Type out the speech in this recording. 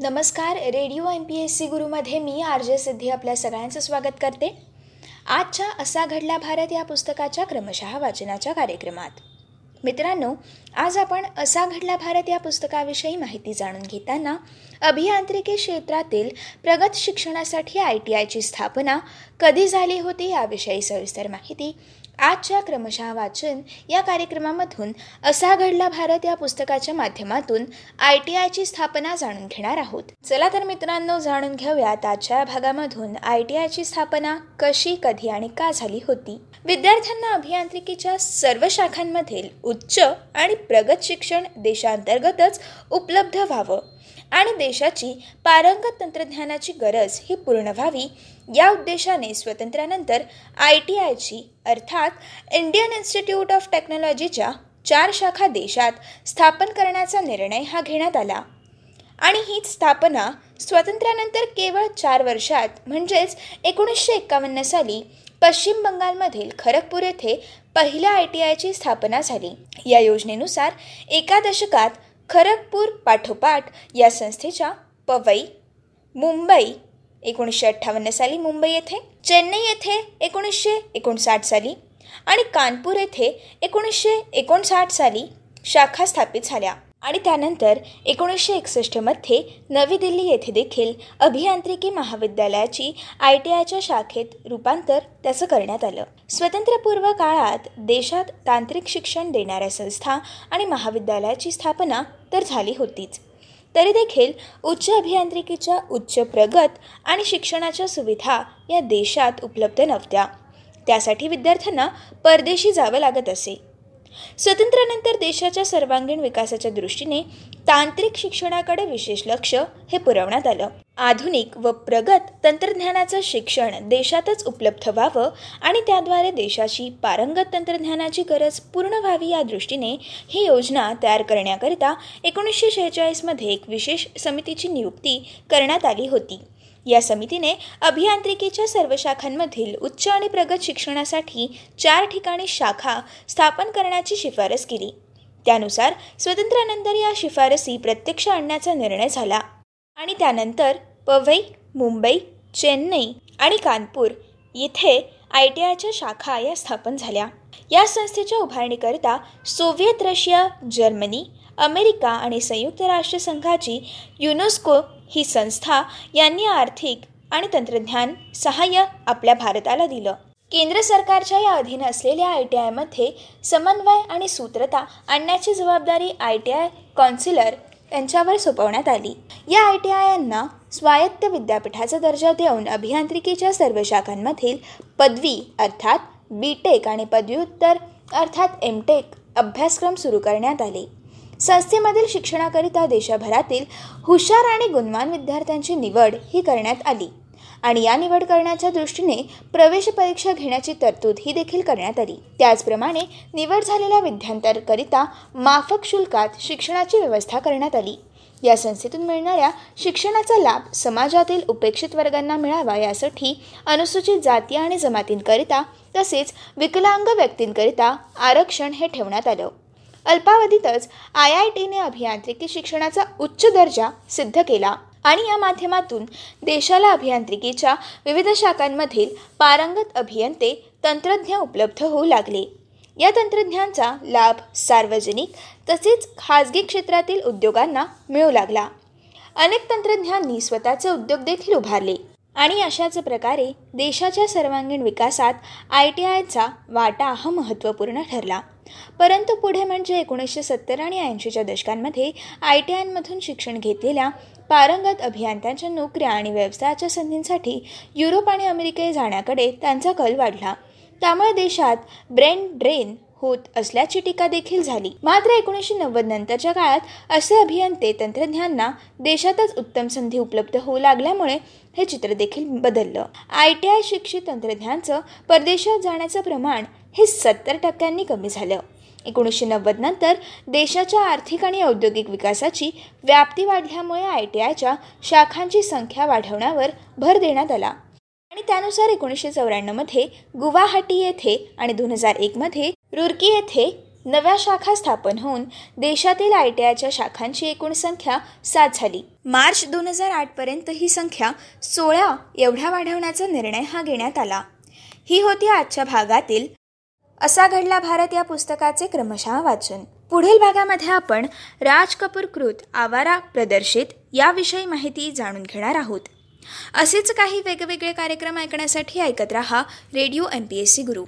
नमस्कार radio M P S C गुरुमध्ये मी R J Siddhi आपल्या सगळ्यांचं स्वागत करते. आजच्या असा घडला भारत या पुस्तकाच्या क्रमशः वाचनाच्या कार्यक्रमात. मित्रांनो आज आपण असा घडला भारत या पुस्तकाविषयी माहिती जाणून घेताना अभियांत्रिकी क्षेत्रातील प्रगत शिक्षणासाठी आय टी आयची स्थापना कधी झाली होती याविषयी सविस्तर माहिती आजच्या क्रमशः वाचन या कार्यक्रमामधून असा घडला भारत या पुस्तकाच्या माध्यमातून आय टी आयची स्थापना जाणून घेणार आहोत. चला तर मित्रांनो जाणून घेऊयात आजच्या भागामधून आय टी आयची स्थापना कशी कधी आणि का झाली होती. विद्यार्थ्यांना अभियांत्रिकीच्या सर्व शाखांमधील उच्च आणि प्रगत शिक्षण देशांतर्गतच उपलब्ध व्हावं आणि देशाची पारंगत तंत्रज्ञानाची गरज ही पूर्ण व्हावी या उद्देशाने स्वातंत्र्यानंतर आय टी आयची अर्थात इंडियन इन्स्टिट्यूट ऑफ टेक्नॉलॉजीच्या चार शाखा देशात स्थापन करण्याचा निर्णय हा घेण्यात आला. आणि हीच स्थापना स्वातंत्र्यानंतर केवळ चार वर्षात म्हणजेच एकोणीसशे एक्कावन्न साली पश्चिम बंगालमधील खरगपूर येथे पहिल्या आय टी आयची स्थापना झाली. या योजनेनुसार एका दशकात खरगपूर पाठोपाठ या संस्थेच्या पवई मुंबई एकोणीसशे अठ्ठावन्न साली मुंबई येथे चेन्नई येथे एकोणीसशे एकोणसाठ साली आणि कानपूर येथे एकोणीसशे एकोणसाठ साली शाखा स्थापित झाल्या. आणि त्यानंतर एकोणीसशे एकसष्टमध्ये नवी दिल्ली येथे देखील अभियांत्रिकी महाविद्यालयाची आय टी आयच्या शाखेत रूपांतर त्याचं करण्यात आलं. स्वतंत्रपूर्व काळात देशात तांत्रिक शिक्षण देणाऱ्या संस्था आणि महाविद्यालयाची स्थापना तर झाली होतीच. तरी देखील उच्च अभियांत्रिकीच्या उच्च प्रगत आणि शिक्षणाच्या सुविधा या देशात उपलब्ध नव्हत्या. त्यासाठी विद्यार्थ्यांना परदेशी जावं लागत असे. स्वातंत्र्यानंतर देशाच्या सर्वांगीण विकासाच्या दृष्टीने तांत्रिक शिक्षणाकडे विशेष लक्ष हे पुरवण्यात आलं. आधुनिक व प्रगत तंत्रज्ञानाचं शिक्षण देशातच उपलब्ध व्हावं आणि त्याद्वारे देशाची पारंगत तंत्रज्ञानाची गरज पूर्ण व्हावी या दृष्टीने ही योजना तयार करण्याकरिता एकोणीसशे शेहेचाळीसमध्ये एक विशेष समितीची नियुक्ती करण्यात आली होती. या समितीने अभियांत्रिकीच्या सर्व शाखांमधील उच्च आणि प्रगत शिक्षणासाठी चार ठिकाणी शाखा स्थापन करण्याची शिफारस केली. त्यानुसार स्वातंत्र्यानंतर या शिफारसी प्रत्यक्ष आणण्याचा निर्णय झाला. आणि त्यानंतर पवई मुंबई चेन्नई आणि कानपूर येथे आय टी आयच्या शाखा या स्थापन झाल्या. या संस्थेच्या उभारणीकरिता सोव्हिएत रशिया जर्मनी अमेरिका आणि संयुक्त राष्ट्रसंघाची युनेस्को ही संस्था यांनी आर्थिक आणि तंत्रज्ञान सहाय्य आपल्या भारताला दिलं. केंद्र सरकारच्या या अधीन असलेल्या आय टी आयमध्ये समन्वय आणि सूत्रता आणण्याची जबाबदारी आय टी आय कॉन्सिलर यांच्यावर सोपवण्यात आली. या आय टी आयांना स्वायत्त विद्यापीठाचा दर्जा देऊन अभियांत्रिकीच्या सर्व शाखांमधील पदवी अर्थात बी टेक आणि पदव्युत्तर अर्थात एम टेक अभ्यासक्रम सुरू करण्यात आले. संस्थेमधील शिक्षणाकरिता देशभरातील हुशार आणि गुणवान विद्यार्थ्यांची निवड ही करण्यात आली. आणि या निवड करण्याच्या दृष्टीने प्रवेश परीक्षा घेण्याची तरतूद ही देखील करण्यात आली. त्याचप्रमाणे निवड झालेल्या विद्यार्थ्यांकरिता माफक शुल्कात शिक्षणाची व्यवस्था करण्यात आली. या संस्थेतून मिळणाऱ्या शिक्षणाचा लाभ समाजातील उपेक्षित वर्गांना मिळावा यासाठी अनुसूचित जाती आणि जमातींकरिता तसेच विकलांग व्यक्तींकरिता आरक्षण हे ठेवण्यात आलं. अल्पावधीतच आय आय टीने अभियांत्रिकी शिक्षणाचा उच्च दर्जा सिद्ध केला आणि या माध्यमातून देशाला अभियांत्रिकीच्या विविध शाखांमधील पारंगत अभियंते तंत्रज्ञ उपलब्ध होऊ लागले. या तंत्रज्ञांचा लाभ सार्वजनिक तसेच खाजगी क्षेत्रातील उद्योगांना मिळू लागला. अनेक तंत्रज्ञांनी स्वतःचे उद्योग देखील उभारले. आणि अशाच प्रकारे देशाच्या सर्वांगीण विकासात आय टी आयचा वाटा हा महत्त्वपूर्ण ठरला. परंतु पुढे म्हणजे एकोणीसशे सत्तर आणि ऐंशीच्या दशकांमध्ये आय टी आयमधून शिक्षण घेतलेल्या पारंगत अभियंत्यांच्या नोकऱ्या आणि व्यवसायाच्या संधींसाठी युरोप आणि अमेरिकेत जाण्याकडे त्यांचा कल वाढला. त्यामुळे देशात ब्रेन ड्रेन होत असल्याची टीका देखील झाली. मात्र एकोणीसशे नव्वद नंतरच्या काळात असे अभियंते तंत्रज्ञांना देशातच उत्तम संधी उपलब्ध होऊ लागल्यामुळे हे चित्र देखील बदललं. आय टी आय शिक्षित तंत्रज्ञांचं परदेशात जाण्याचं प्रमाण हे सत्तर टक्क्यांनी कमी झालं. एकोणीसशे नव्वद नंतर देशाच्या आर्थिक आणि औद्योगिक विकासाची व्याप्ती वाढल्यामुळे आय टी आयच्या शाखांची संख्या वाढवण्यावर भर देण्यात आला. आणि त्यानुसार एकोणीसशे चौऱ्याण्णवमध्ये गुवाहाटी येथे आणि दोन हजार एकमध्ये रुर्की येथे नव्या शाखा स्थापन होऊन देशातील आय टी आयच्या शाखांची एकूण संख्या सात झाली. मार्च दोन हजार आठपर्यंत ही संख्या सोळा एवढ्या वाढवण्याचा निर्णय हा घेण्यात आला. ही होती आजच्या भागातील असा घडला भारत या पुस्तकाचे क्रमशः वाचन. पुढील भागामध्ये आपण राज कपूर कृत आवारा प्रदर्शित याविषयी माहिती जाणून घेणार आहोत. असेच काही वेगवेगळे कार्यक्रम ऐकण्यासाठी ऐकत रहा radio M P S C Guru.